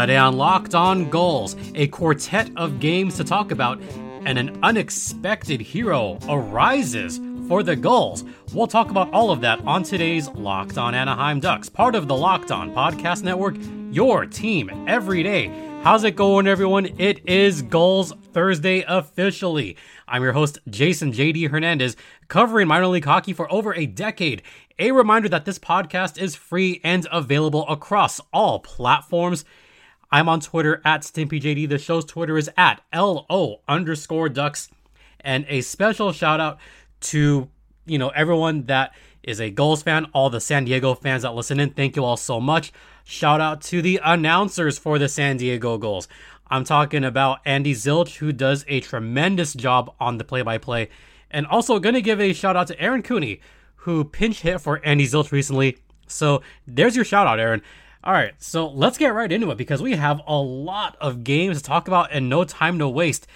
Today on Locked On Gulls, a quartet of games to talk about, and an unexpected hero arises for the Gulls. We'll talk about all of that on today's Locked On Anaheim Ducks, part of the Locked On Podcast Network, your team every day. How's it going, everyone? It is Gulls Thursday officially. I'm your host, Jason JD Hernandez, covering minor league hockey for over a decade. A reminder that this podcast is free and available across all platforms. I'm on Twitter at StimpyJD. The show's Twitter is at LO underscore ducks. And a special shout out to, you know, everyone that is a Gulls fan, all the San Diego fans that listen in. Thank you all so much. Shout out to the announcers for the San Diego Gulls. I'm talking about Andy Zilch, who does a tremendous job on the play by play. And also going to give a shout out to Aaron Cooney, who pinch hit for Andy Zilch recently. So there's your shout out, Aaron. All right, so let's get right into it because we have a lot of games to talk about and no time to waste.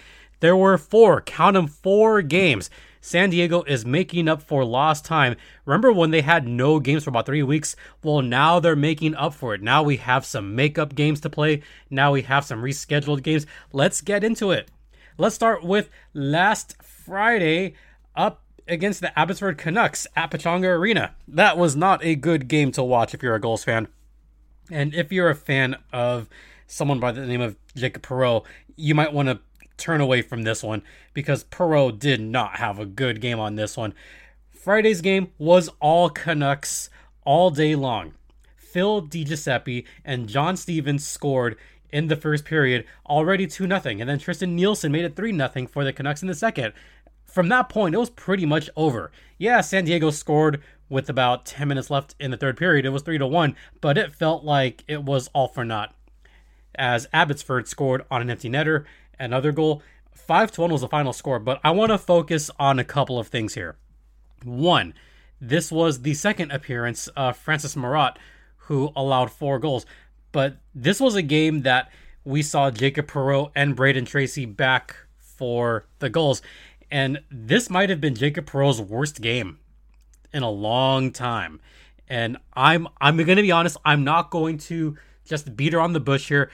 There were four, count them, four games. San Diego is making up for lost time. Remember when they had no games for about three weeks? Well, now they're making up for it. Now we have some makeup games to play. Now we have some rescheduled games. Let's get into it. Let's start with last Friday up against the Abbotsford Canucks at Pechanga Arena. That was not a good game to watch if you're a Gulls fan. And if you're a fan of someone by the name of Jacob Perreault, you might want to turn away from this one because Perreault did not have a good game on this one. Friday's game was all Canucks all day long. Phil DiGiuseppe and John Stevens scored in the first period, already 2 0, and then Tristan Nielsen made it 3 0 for the Canucks in the second. From that point, it was pretty much over. Yeah, San Diego scored with about 10 minutes left in the third period. It was 3 to 1, but it felt like it was all for naught. As Abbotsford scored on an empty netter, another goal. 5 to 1 was the final score, but I want to focus on a couple of things here. One, this was the second appearance of Francis Marotte, who allowed four goals. But this was a game that we saw Jacob Perreault and Braden Tracy back for the Gulls. And this might have been Jacob Perreault's worst game in a long time. And I'm I'm gonna be honest, I'm not going to just beat around the bush here.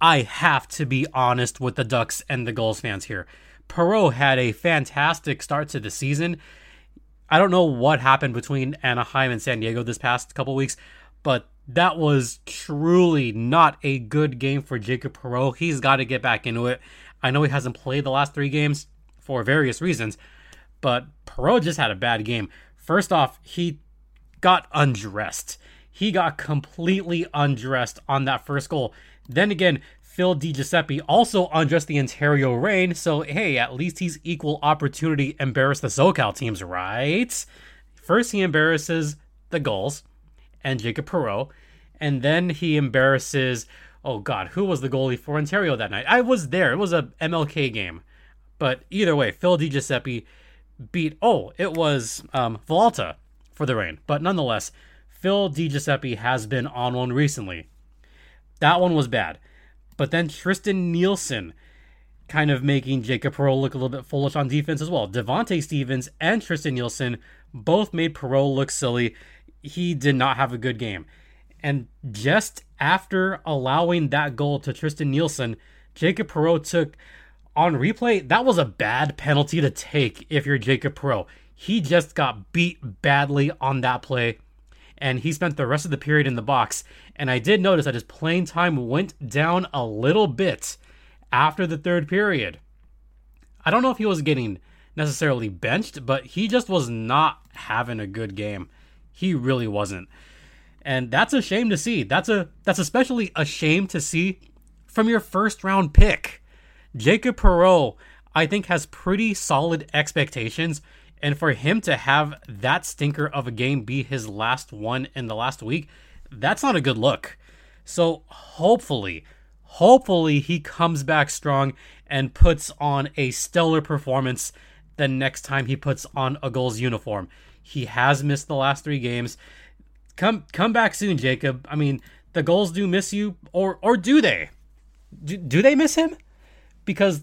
I have to be honest with the Ducks and the Gulls fans here. Perreault had a fantastic start to the season. I don't know what happened between Anaheim and San Diego this past couple weeks, but that was truly not a good game for Jacob Perreault. He's got to get back into it. I know he hasn't played the last three games for various reasons, but Perreault just had a bad game. First off, he got undressed. He got completely undressed on that first goal. Then again, Phil DiGiuseppe also undressed the Ontario Reign, so hey, at least he's equal opportunity embarrass the SoCal teams, right? First, he embarrasses the Gulls and Jacob Perreault, and then he embarrasses, oh god, who was the goalie for Ontario that night? I was there. It was a MLK game. But either way, Phil DiGiuseppe beat, oh, it was um, Villalta for the Reign. But nonetheless, Phil DiGiuseppe has been on one recently. That one was bad. But then Tristan Nielsen kind of making Jacob Perreault look a little bit foolish on defense as well. Devonte Stevens and Tristan Nielsen both made Perreault look silly. He did not have a good game. And just after allowing that goal to Tristan Nielsen, Jacob Perreault took on replay, that was a bad penalty to take if you're Jacob Perreault. He just got beat badly on that play and he spent the rest of the period in the box. And I did notice that his playing time went down a little bit after the third period. I don't know if he was getting necessarily benched, but he just was not having a good game. He really wasn't. And that's a shame to see. That's a that's especially a shame to see from your first round pick. Jacob Perreault, I think, has pretty solid expectations and for him to have that stinker of a game be his last one in the last week, that's not a good look. So hopefully, hopefully he comes back strong and puts on a stellar performance the next time he puts on a Gulls uniform. He has missed the last three games. Come come back soon, Jacob. I mean, the Gulls do miss you, or or do they? Do, do they miss him? Because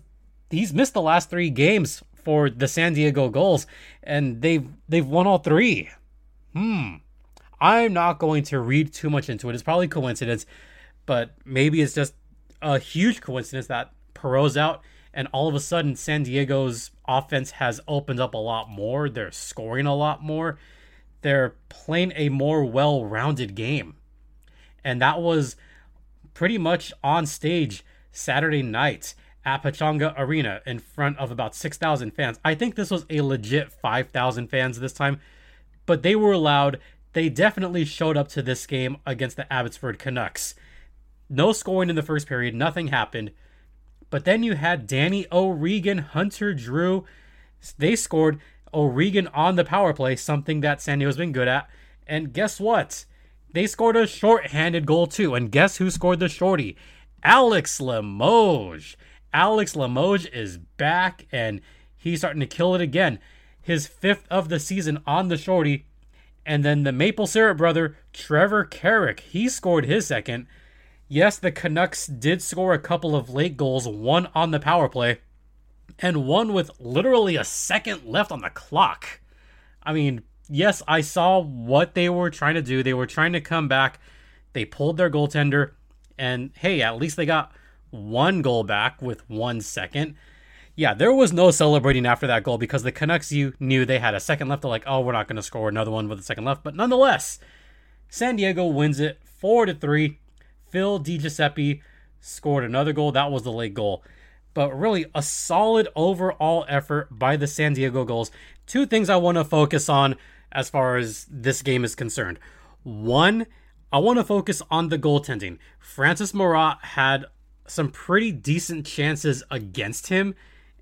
he's missed the last three games for the San Diego Gulls, and they've they've won all three. Hmm. I'm not going to read too much into it. It's probably coincidence, but maybe it's just a huge coincidence that Perreault's out, and all of a sudden San Diego's offense has opened up a lot more. They're scoring a lot more. They're playing a more well-rounded game, and that was pretty much on stage Saturday night at Pechanga Arena in front of about 6,000 fans. I think this was a legit 5,000 fans this time, but they were allowed. They definitely showed up to this game against the Abbotsford Canucks. No scoring in the first period, nothing happened. But then you had Danny O'Regan, Hunter Drew. They scored O'Regan on the power play, something that San Diego's been good at. And guess what? They scored a short-handed goal too. And guess who scored the shorty? Alex Limoges. Alex Limoges is back and he's starting to kill it again. His fifth of the season on the shorty. And then the Maple Syrup brother, Trevor Carrick, he scored his second. Yes, the Canucks did score a couple of late goals, one on the power play, and one with literally a second left on the clock. I mean, yes, I saw what they were trying to do. They were trying to come back. They pulled their goaltender, and hey, at least they got one goal back with one second. Yeah, there was no celebrating after that goal because the Canucks you knew they had a second left. They're like, oh, we're not going to score another one with a second left. But nonetheless, San Diego wins it four to three. Phil DiGiuseppe scored another goal. That was the late goal. But really, a solid overall effort by the San Diego Gulls. Two things I want to focus on as far as this game is concerned. One, I want to focus on the goaltending. Francis Marotte had some pretty decent chances against him,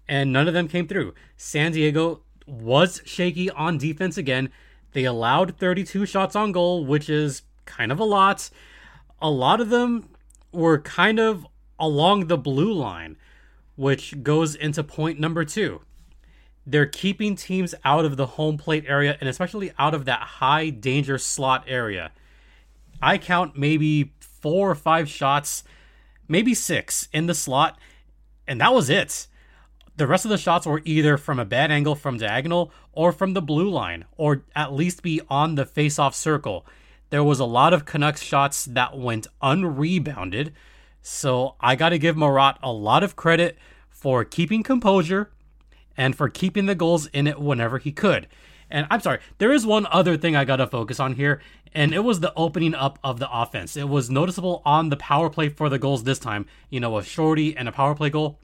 and none of them came through. San Diego was shaky on defense again. They allowed 32 shots on goal, which is kind of a lot. A lot of them were kind of along the blue line, which goes into point number two. They're keeping teams out of the home plate area and especially out of that high danger slot area. I count maybe four or five shots maybe six in the slot, and that was it. The rest of the shots were either from a bad angle from diagonal or from the blue line, or at least be on the face-off circle. There was a lot of Canucks shots that went unrebounded, so I got to give Marotte a lot of credit for keeping composure and for keeping the Gulls in it whenever he could. And I'm sorry, there is one other thing I got to focus on here, and it was the opening up of the offense. It was noticeable on the power play for the Gulls this time, you know, a shorty and a power play goal.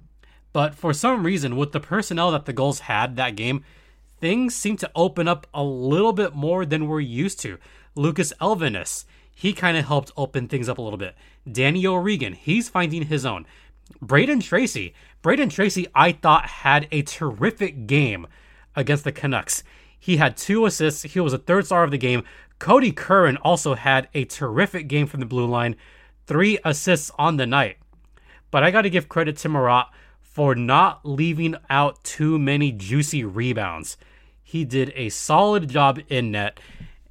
But for some reason, with the personnel that the Gulls had that game, things seemed to open up a little bit more than we're used to. Lucas Elvenes, he kind of helped open things up a little bit. Danny O'Regan, he's finding his own. Braden Tracy, Braden Tracy, I thought had a terrific game against the Canucks. He had two assists. He was a third star of the game. Cody Curran also had a terrific game from the blue line, three assists on the night. But I got to give credit to Marotte for not leaving out too many juicy rebounds. He did a solid job in net,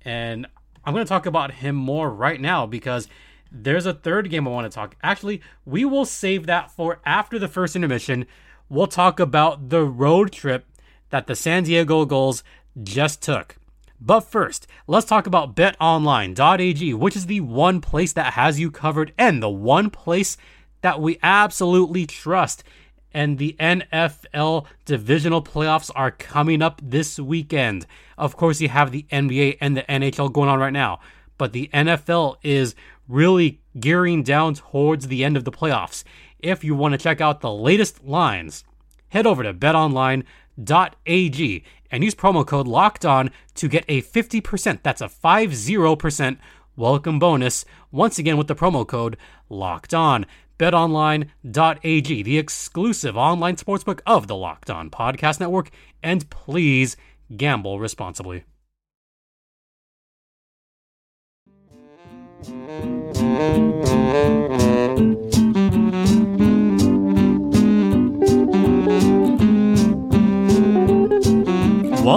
and I'm going to talk about him more right now because there's a third game I want to talk. Actually, we will save that for after the first intermission. We'll talk about the road trip that the San Diego Gulls just took. But first, let's talk about betonline.ag, which is the one place that has you covered and the one place that we absolutely trust. And the NFL divisional playoffs are coming up this weekend. Of course, you have the NBA and the NHL going on right now, but the NFL is really gearing down towards the end of the playoffs. If you want to check out the latest lines, head over to betonline.ag and use promo code locked on to get a 50%, that's a 50% welcome bonus. Once again with the promo code locked on. BetOnline.ag, the exclusive online sportsbook of the Locked On Podcast Network, and please gamble responsibly.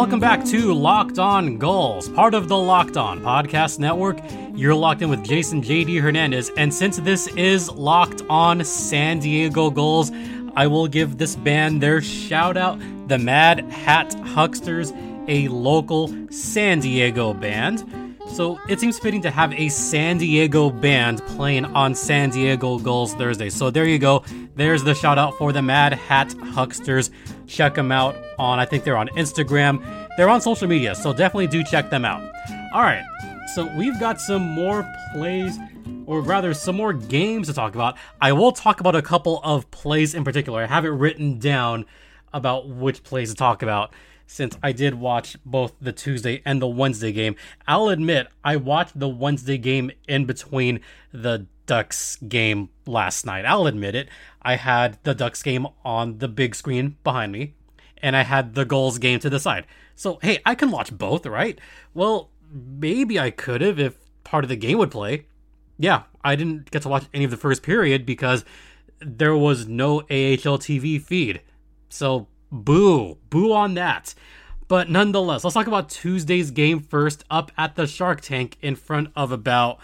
Welcome back to Locked On Gulls, part of the Locked On Podcast Network. You're locked in with Jason JD Hernandez, and since this is Locked On San Diego Gulls, I will give this band their shout out the Mad Hat Hucksters, a local San Diego band. So it seems fitting to have a San Diego band playing on San Diego Gulls Thursday. So there you go. There's the shout out for the Mad Hat Hucksters. Check them out on, I think they're on Instagram. They're on social media, so definitely do check them out. All right, so we've got some more plays, or rather, some more games to talk about. I will talk about a couple of plays in particular. I have it written down about which plays to talk about since I did watch both the Tuesday and the Wednesday game. I'll admit, I watched the Wednesday game in between the Ducks game last night. I'll admit it. I had the Ducks game on the big screen behind me, and I had the Gulls game to the side. So, hey, I can watch both, right? Well, maybe I could have if part of the game would play. Yeah, I didn't get to watch any of the first period because there was no AHL TV feed. So, boo, boo on that. But nonetheless, let's talk about Tuesday's game first up at the Shark Tank in front of about,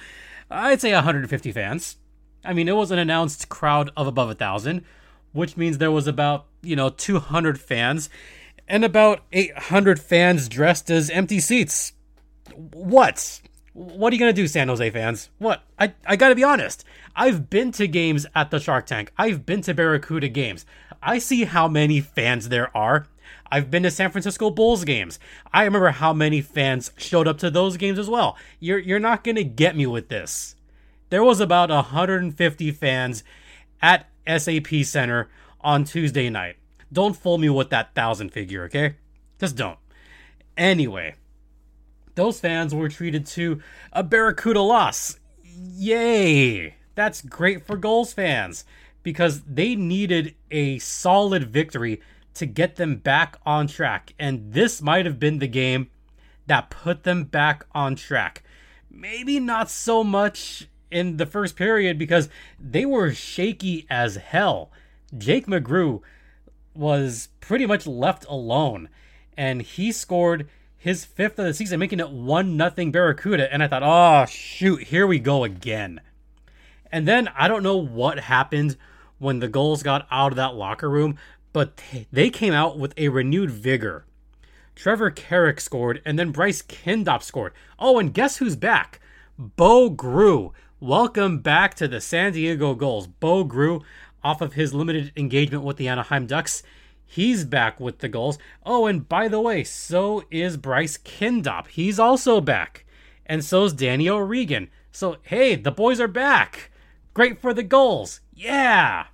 I'd say, 150 fans. I mean, it was an announced crowd of above a thousand, which means there was about, you know, 200 fans and about 800 fans dressed as empty seats. What? What are you going to do, San Jose fans? What? I, I got to be honest. I've been to games at the Shark Tank. I've been to Barracuda games. I see how many fans there are. I've been to San Francisco Bulls games. I remember how many fans showed up to those games as well. You're you're not going to get me with this. There was about 150 fans at SAP Center on Tuesday night. Don't fool me with that thousand figure, okay? Just don't. Anyway, those fans were treated to a Barracuda loss. Yay! That's great for Gulls fans because they needed a solid victory to get them back on track. And this might have been the game that put them back on track. Maybe not so much in the first period because they were shaky as hell. Jake McGrew was pretty much left alone and he scored his fifth of the season making it 1 nothing Barracuda and I thought, "Oh shoot, here we go again." And then I don't know what happened when the Gulls got out of that locker room, but they came out with a renewed vigor. Trevor Carrick scored, and then Bryce Kindopp scored. Oh, and guess who's back? Bo Groulx. Welcome back to the San Diego Gulls. Bo Groulx, off of his limited engagement with the Anaheim Ducks, he's back with the Gulls. Oh, and by the way, so is Bryce Kindopp. He's also back. And so is Danny O'Regan. So, hey, the boys are back. Great for the Gulls. Yeah.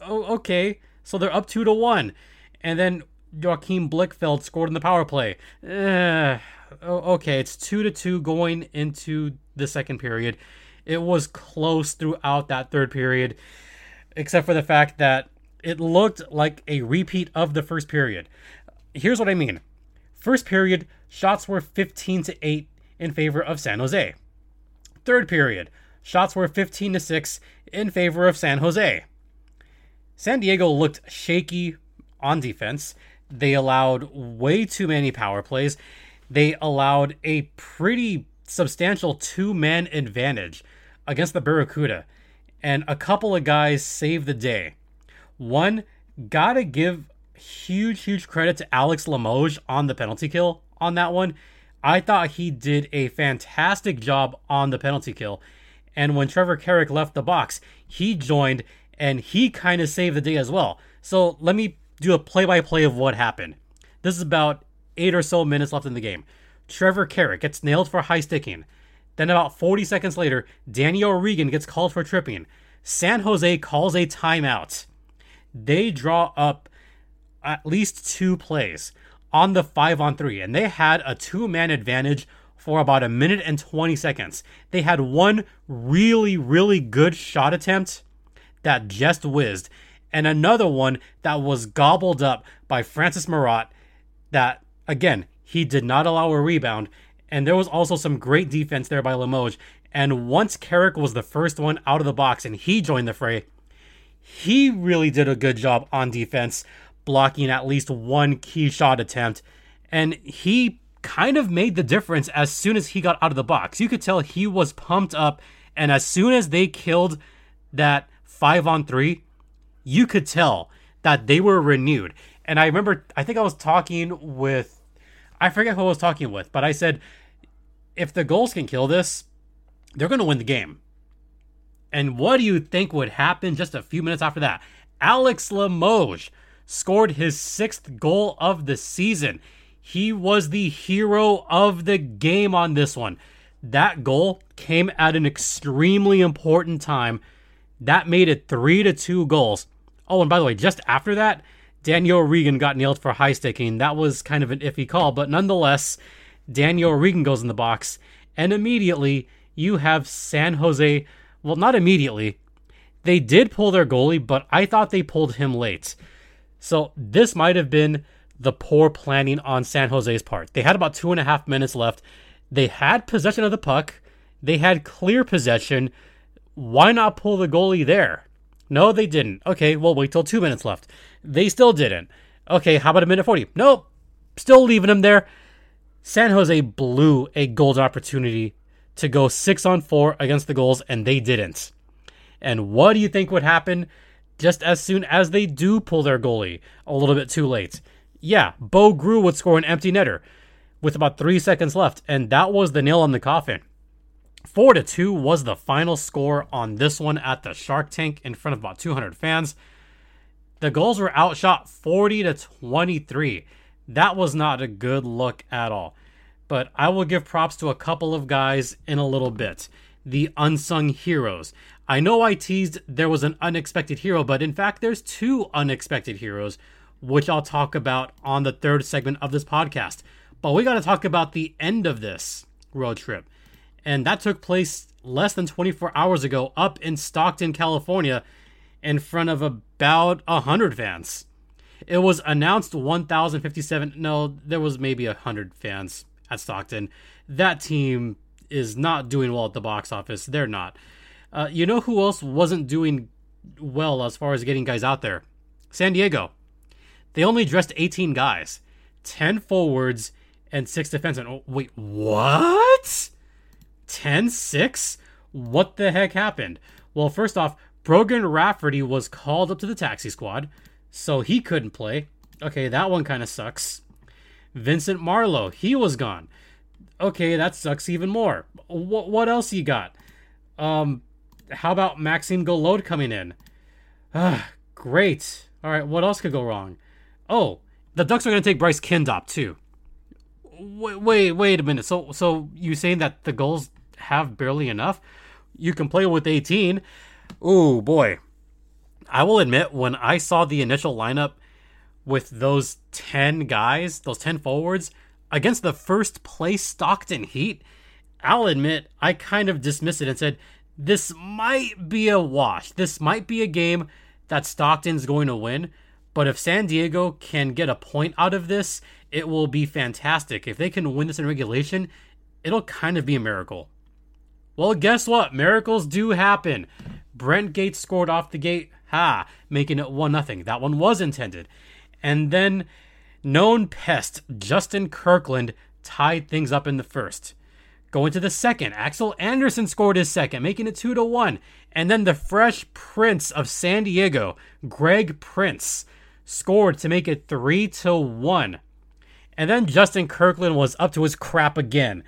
Oh, okay. So they're up two to one, and then Joakim Blichfeld scored in the power play. Uh, okay, it's two to two going into the second period. It was close throughout that third period, except for the fact that it looked like a repeat of the first period. Here's what I mean. First period, shots were 15 to 8 in favor of San Jose. Third period, shots were 15 to 6 in favor of San Jose. San Diego looked shaky on defense. They allowed way too many power plays. They allowed a pretty substantial two man advantage against the Barracuda. And a couple of guys saved the day. One, gotta give huge, huge credit to Alex Limoges on the penalty kill on that one. I thought he did a fantastic job on the penalty kill. And when Trevor Carrick left the box, he joined and he kind of saved the day as well. So let me do a play by play of what happened. This is about eight or so minutes left in the game. Trevor Carrick gets nailed for high sticking. Then, about 40 seconds later, Danny O'Regan gets called for tripping. San Jose calls a timeout. They draw up at least two plays on the five on three, and they had a two man advantage for about a minute and 20 seconds. They had one really, really good shot attempt that just whizzed, and another one that was gobbled up by Francis Marotte that, again, he did not allow a rebound. And there was also some great defense there by Limoges. And once Carrick was the first one out of the box and he joined the fray, he really did a good job on defense, blocking at least one key shot attempt. And he kind of made the difference as soon as he got out of the box. You could tell he was pumped up. And as soon as they killed that five on three, you could tell that they were renewed. And I remember, I think I was talking with, I forget who I was talking with, but I said, if the Gulls can kill this, they're going to win the game. And what do you think would happen just a few minutes after that? Alex Limoges scored his sixth goal of the season. He was the hero of the game on this one. That goal came at an extremely important time. That made it 3 to 2 Gulls. Oh, and by the way, just after that, Danny O'Regan got nailed for high sticking. That was kind of an iffy call, but nonetheless, Danny O'Regan goes in the box, and immediately you have San Jose. Well, not immediately. They did pull their goalie, but I thought they pulled him late. So this might have been the poor planning on San Jose's part. They had about two and a half minutes left. They had possession of the puck. They had clear possession. Why not pull the goalie there? No, they didn't. Okay, well, wait till two minutes left. They still didn't. Okay, how about a minute 40? Nope. Still leaving him there. San Jose blew a golden opportunity to go six on four against the Gulls, and they didn't. And what do you think would happen just as soon as they do pull their goalie a little bit too late? Yeah, Bo Groulx would score an empty netter with about three seconds left, and that was the nail on the coffin. Four to two was the final score on this one at the Shark Tank in front of about 200 fans. The Gulls were outshot 40 to 23. That was not a good look at all. But I will give props to a couple of guys in a little bit. The unsung heroes. I know I teased there was an unexpected hero, but in fact, there's two unexpected heroes, which I'll talk about on the third segment of this podcast. But we got to talk about the end of this road trip. And that took place less than 24 hours ago up in Stockton, California, in front of about 100 fans. It was announced 1,057. No, there was maybe 100 fans at Stockton. That team is not doing well at the box office. They're not. Uh, you know who else wasn't doing well as far as getting guys out there? San Diego. They only dressed 18 guys, 10 forwards, and 6 defensemen. Oh, wait, what? 10 6? What the heck happened? Well, first off, Brogan Rafferty was called up to the taxi squad, so he couldn't play. Okay, that one kind of sucks. Vincent Marleau, he was gone. Okay, that sucks even more. What what else you got? Um, how about Maxime Golod coming in? Ah, great. All right, what else could go wrong? Oh, the Ducks are going to take Bryce Kindopp too. Wait, wait, wait a minute. So, so you saying that the Gulls have barely enough? You can play with 18. Oh boy. I will admit, when I saw the initial lineup with those 10 guys, those 10 forwards, against the first place Stockton Heat, I'll admit I kind of dismissed it and said, this might be a wash. This might be a game that Stockton's going to win. But if San Diego can get a point out of this, it will be fantastic. If they can win this in regulation, it'll kind of be a miracle. Well, guess what? Miracles do happen. Brent Gates scored off the gate, ha, making it 1 0. That one was intended. And then known pest Justin Kirkland tied things up in the first. Going to the second, Axel Andersson scored his second, making it 2 to 1. And then the fresh prince of San Diego, Greg Prince, scored to make it 3 to 1. And then Justin Kirkland was up to his crap again.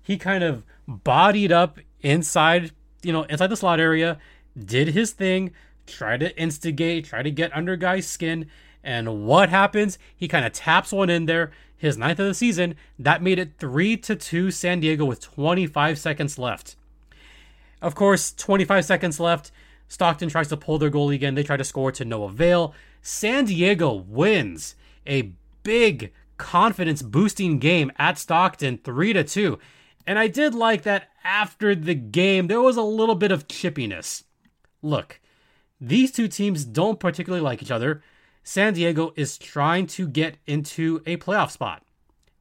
He kind of bodied up inside, you know, inside the slot area, did his thing, tried to instigate, tried to get under guys' skin, and what happens? He kind of taps one in there, his ninth of the season. That made it 3 to 2 San Diego with 25 seconds left. Of course, 25 seconds left. Stockton tries to pull their goalie again. They try to score to no avail. San Diego wins a big confidence boosting game at Stockton 3 to 2. And I did like that after the game there was a little bit of chippiness. Look, these two teams don't particularly like each other. San Diego is trying to get into a playoff spot,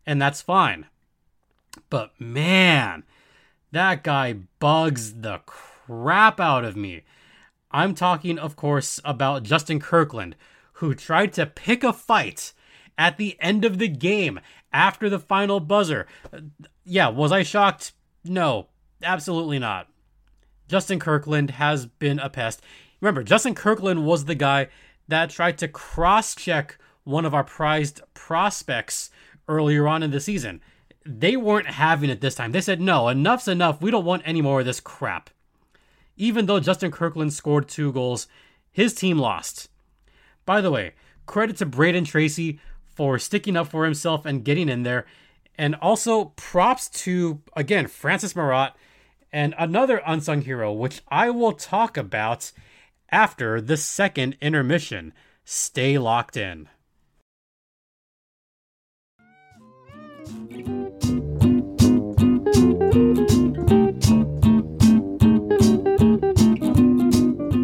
and that's fine. But man, that guy bugs the crap out of me. I'm talking, of course, about Justin Kirkland, who tried to pick a fight at the end of the game after the final buzzer. Yeah, was I shocked? No, absolutely not. Justin Kirkland has been a pest. Remember, Justin Kirkland was the guy that tried to cross check one of our prized prospects earlier on in the season. they weren't having it this time. They said, no, enough's enough. We don't want any more of this crap. Even though Justin Kirkland scored two goals, his team lost. By the way, credit to Braden Tracy for sticking up for himself and getting in there. And also props to, again, Francis Marotte and another unsung hero, which I will talk about after the second intermission. Stay locked in.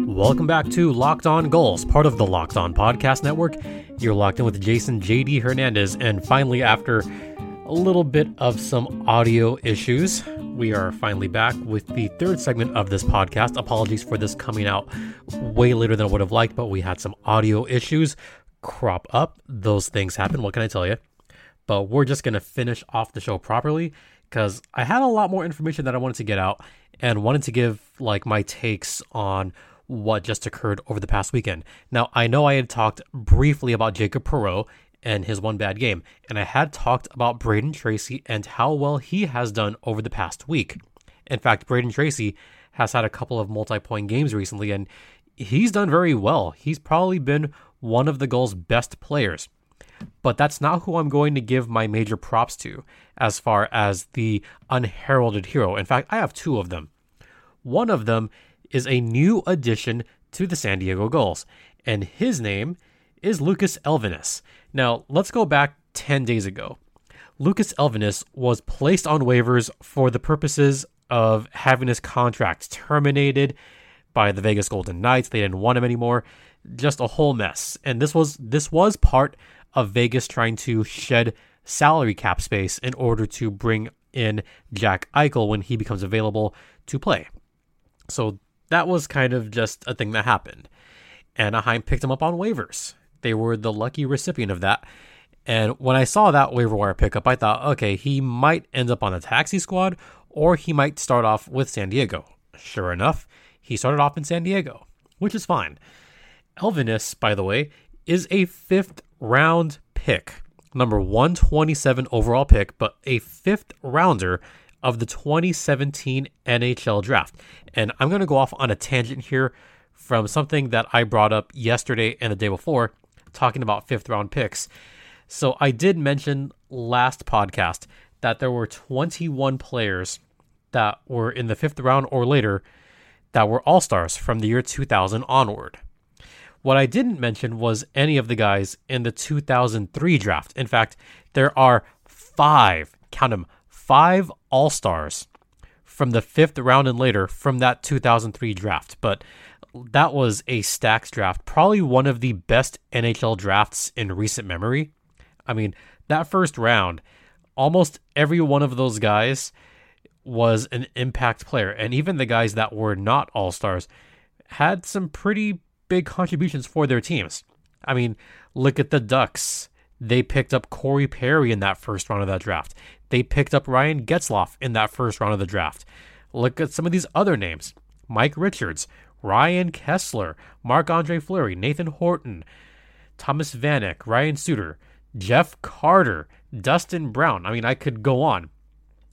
Welcome back to Locked On Gulls, part of the Locked On Podcast Network. You're locked in with Jason JD Hernandez, and finally, after a little bit of some audio issues, we are finally back with the third segment of this podcast. Apologies for this coming out way later than I would have liked, but we had some audio issues crop up. Those things happen. What can I tell you? But we're just going to finish off the show properly because I had a lot more information that I wanted to get out and wanted to give like my takes on what just occurred over the past weekend. Now, I know I had talked briefly about Jacob Perreault and his one bad game, and I had talked about Braden Tracy and how well he has done over the past week. In fact, Braden Tracy has had a couple of multi point games recently, and he's done very well. He's probably been one of the Gulls' best players. But that's not who I'm going to give my major props to as far as the unheralded hero. In fact, I have two of them. One of them is a new addition to the San Diego Gulls, and his name is Lucas Elvenes. Now, let's go back 10 days ago. Lucas Elvenes was placed on waivers for the purposes of having his contract terminated by the Vegas Golden Knights. They didn't want him anymore. Just a whole mess. And this was this was part of Vegas trying to shed salary cap space in order to bring in Jack Eichel when he becomes available to play. So that was kind of just a thing that happened. Anaheim picked him up on waivers. They were the lucky recipient of that. And when I saw that waiver wire pickup, I thought, okay, he might end up on the taxi squad or he might start off with San Diego. Sure enough, he started off in San Diego, which is fine. Elvenes, by the way, is a fifth round pick, number 127 overall pick, but a fifth rounder of the 2017 NHL draft. And I'm going to go off on a tangent here from something that I brought up yesterday and the day before, talking about fifth round picks. So I did mention last podcast that there were 21 players that were in the fifth round or later that were all stars from the year 2000 onward. What I didn't mention was any of the guys in the 2003 draft. In fact, there are five, count them, five All Stars from the fifth round and later from that 2003 draft. But that was a stacks draft, probably one of the best NHL drafts in recent memory. I mean, that first round, almost every one of those guys was an impact player. And even the guys that were not All Stars had some pretty big contributions for their teams. I mean, look at the Ducks. They picked up Corey Perry in that first round of that draft. They picked up Ryan Getzlaf in that first round of the draft. Look at some of these other names Mike Richards, Ryan Kesler, Marc Andre Fleury, Nathan Horton, Thomas Vanek, Ryan Suter, Jeff Carter, Dustin Brown. I mean, I could go on,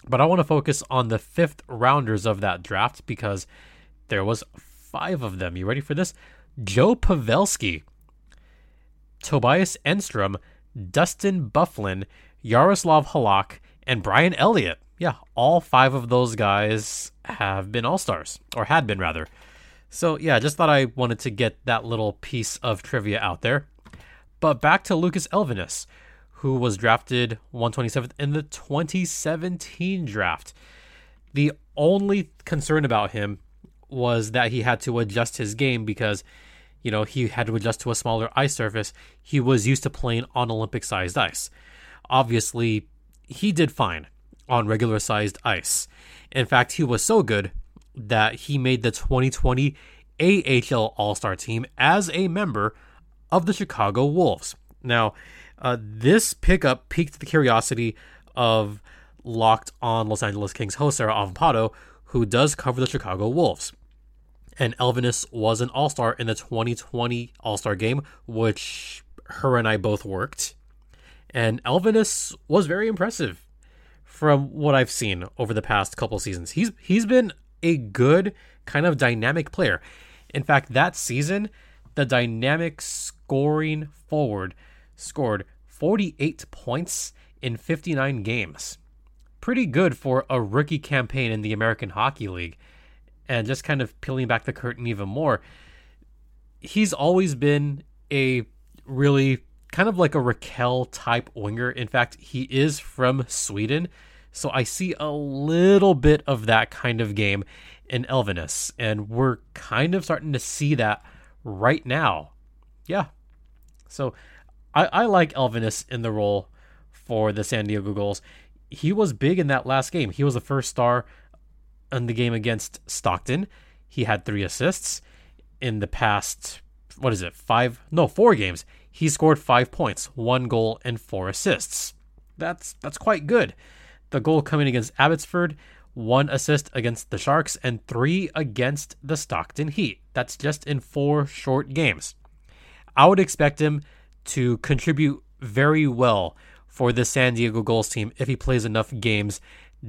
but I want to focus on the fifth rounders of that draft because there was five of them. You ready for this? Joe Pavelski, Tobias Enstrom, Dustin Byfuglien, Yaroslav Halak, and Brian Elliott. Yeah, all five of those guys have been all stars, or had been rather. So, yeah, just thought I wanted to get that little piece of trivia out there. But back to Lucas Elvenes, who was drafted 127th in the 2017 draft. The only concern about him was that he had to adjust his game because, you know, he had to adjust to a smaller ice surface. He was used to playing on Olympic sized ice. Obviously, he did fine on regular sized ice. In fact, he was so good that he made the 2020 AHL All Star team as a member of the Chicago Wolves. Now, uh, this pickup piqued the curiosity of locked on Los Angeles Kings host Sarah Avampato, who does cover the Chicago Wolves. And Elvenes was an All Star in the 2020 All Star game, which her and I both worked. And Elvenes was very impressive from what I've seen over the past couple seasons. He's he's been a good kind of dynamic player. In fact, that season, the dynamic scoring forward scored 48 points in 59 games. Pretty good for a rookie campaign in the American Hockey League. And just kind of peeling back the curtain even more, he's always been a really kind of like a Rakell type winger. In fact, he is from Sweden. So I see a little bit of that kind of game in Elvenes. And we're kind of starting to see that right now. Yeah. So I, I like Elvenes in the role for the San Diego Gulls. He was big in that last game. He was the first star in the game against Stockton. He had three assists in the past, what is it, five? No, four games he scored five points, one goal, and four assists. That's that's quite good. The goal coming against Abbotsford, one assist against the Sharks, and three against the Stockton Heat. That's just in four short games. I would expect him to contribute very well for the San Diego Gulls team if he plays enough games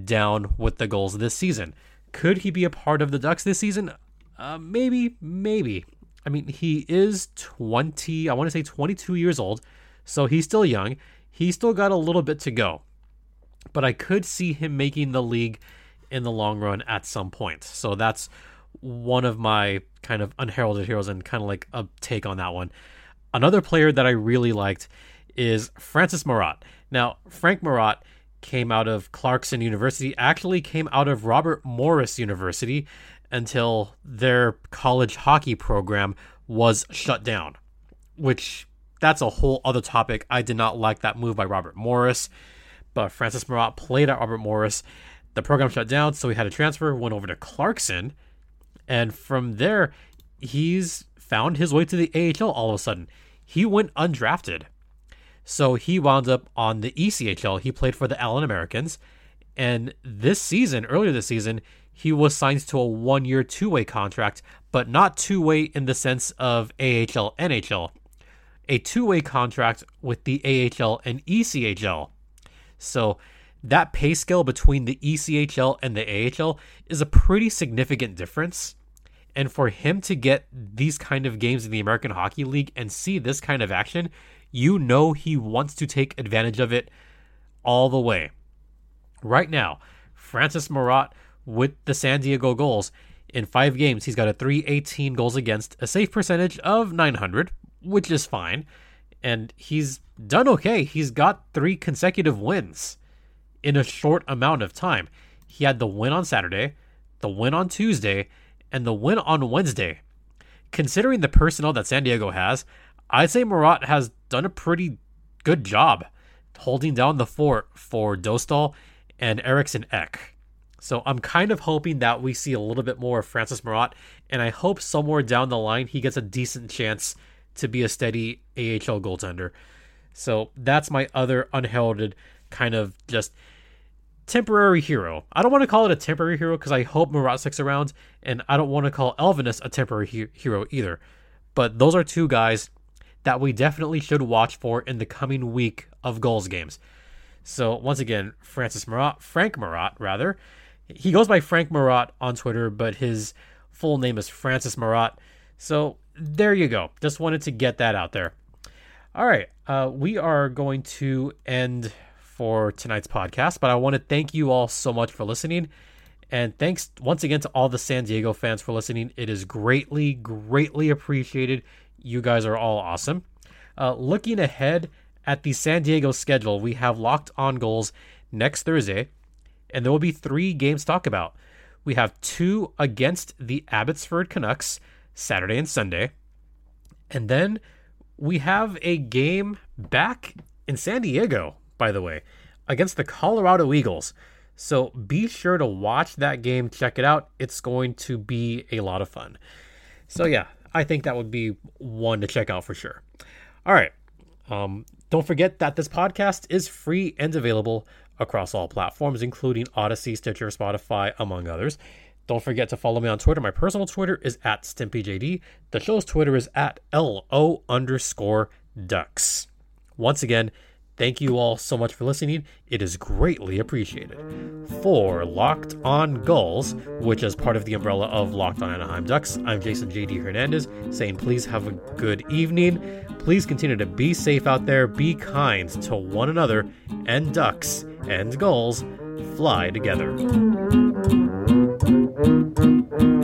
down with the Gulls this season. Could he be a part of the Ducks this season? Uh, maybe, maybe. I mean, he is 20, I want to say 22 years old, so he's still young. He's still got a little bit to go. But I could see him making the league in the long run at some point. So that's one of my kind of unheralded heroes and kind of like a take on that one. Another player that I really liked is Francis Marotte. Now, Frank Marotte came out of Clarkson University, actually came out of Robert Morris University, until their college hockey program was shut down, which that's a whole other topic. I did not like that move by Robert Morris, but Francis Marotte played at Robert Morris. The program shut down, so he had to transfer, went over to Clarkson, and from there, he's found his way to the AHL all of a sudden. He went undrafted. So he wound up on the ECHL. He played for the Allen Americans. And this season, earlier this season, he was signed to a one year, two way contract, but not two way in the sense of AHL, NHL. A two way contract with the AHL and ECHL. So that pay scale between the ECHL and the AHL is a pretty significant difference. And for him to get these kind of games in the American Hockey League and see this kind of action, you know he wants to take advantage of it all the way. Right now, Francis Marotte with the San Diego Gulls In five games, he's got a 318 goals against, a save percentage of 900, which is fine. And he's done okay. He's got three consecutive wins in a short amount of time. He had the win on Saturday, the win on Tuesday, and the win on Wednesday. Considering the personnel that San Diego has, I'd say Marotte has done a pretty good job holding down the fort for Dostal and Eriksson Ek. So I'm kind of hoping that we see a little bit more of Francis Marotte, and I hope somewhere down the line he gets a decent chance to be a steady AHL goaltender. So that's my other unheralded kind of just temporary hero. I don't want to call it a temporary hero because I hope Marotte sticks around, and I don't want to call Elvenes a temporary he- hero either. But those are two guys that we definitely should watch for in the coming week of Gulls games. So once again, Francis Marotte, Frank Marotte rather, he goes by Frank Marotte on Twitter, but his full name is Francis Marotte. So there you go. Just wanted to get that out there. All right, uh, we are going to end for tonight's podcast, but I want to thank you all so much for listening. And thanks once again to all the San Diego fans for listening. It is greatly, greatly appreciated. You guys are all awesome. Uh, looking ahead at the San Diego schedule, we have locked on Gulls next Thursday and there will be three games to talk about. We have two against the Abbotsford Canucks Saturday and Sunday. And then we have a game back in San Diego, by the way, against the Colorado Eagles. So be sure to watch that game, check it out. It's going to be a lot of fun. So, yeah, I think that would be one to check out for sure. All right. Um, don't forget that this podcast is free and available across all platforms, including Odyssey, Stitcher, Spotify, among others. Don't forget to follow me on Twitter. My personal Twitter is at StimpyJD. The show's Twitter is at LO underscore ducks. Once again, Thank you all so much for listening. It is greatly appreciated. For Locked On Gulls, which is part of the umbrella of Locked On Anaheim Ducks, I'm Jason JD Hernandez saying please have a good evening. Please continue to be safe out there, be kind to one another, and ducks and gulls fly together. Thank you.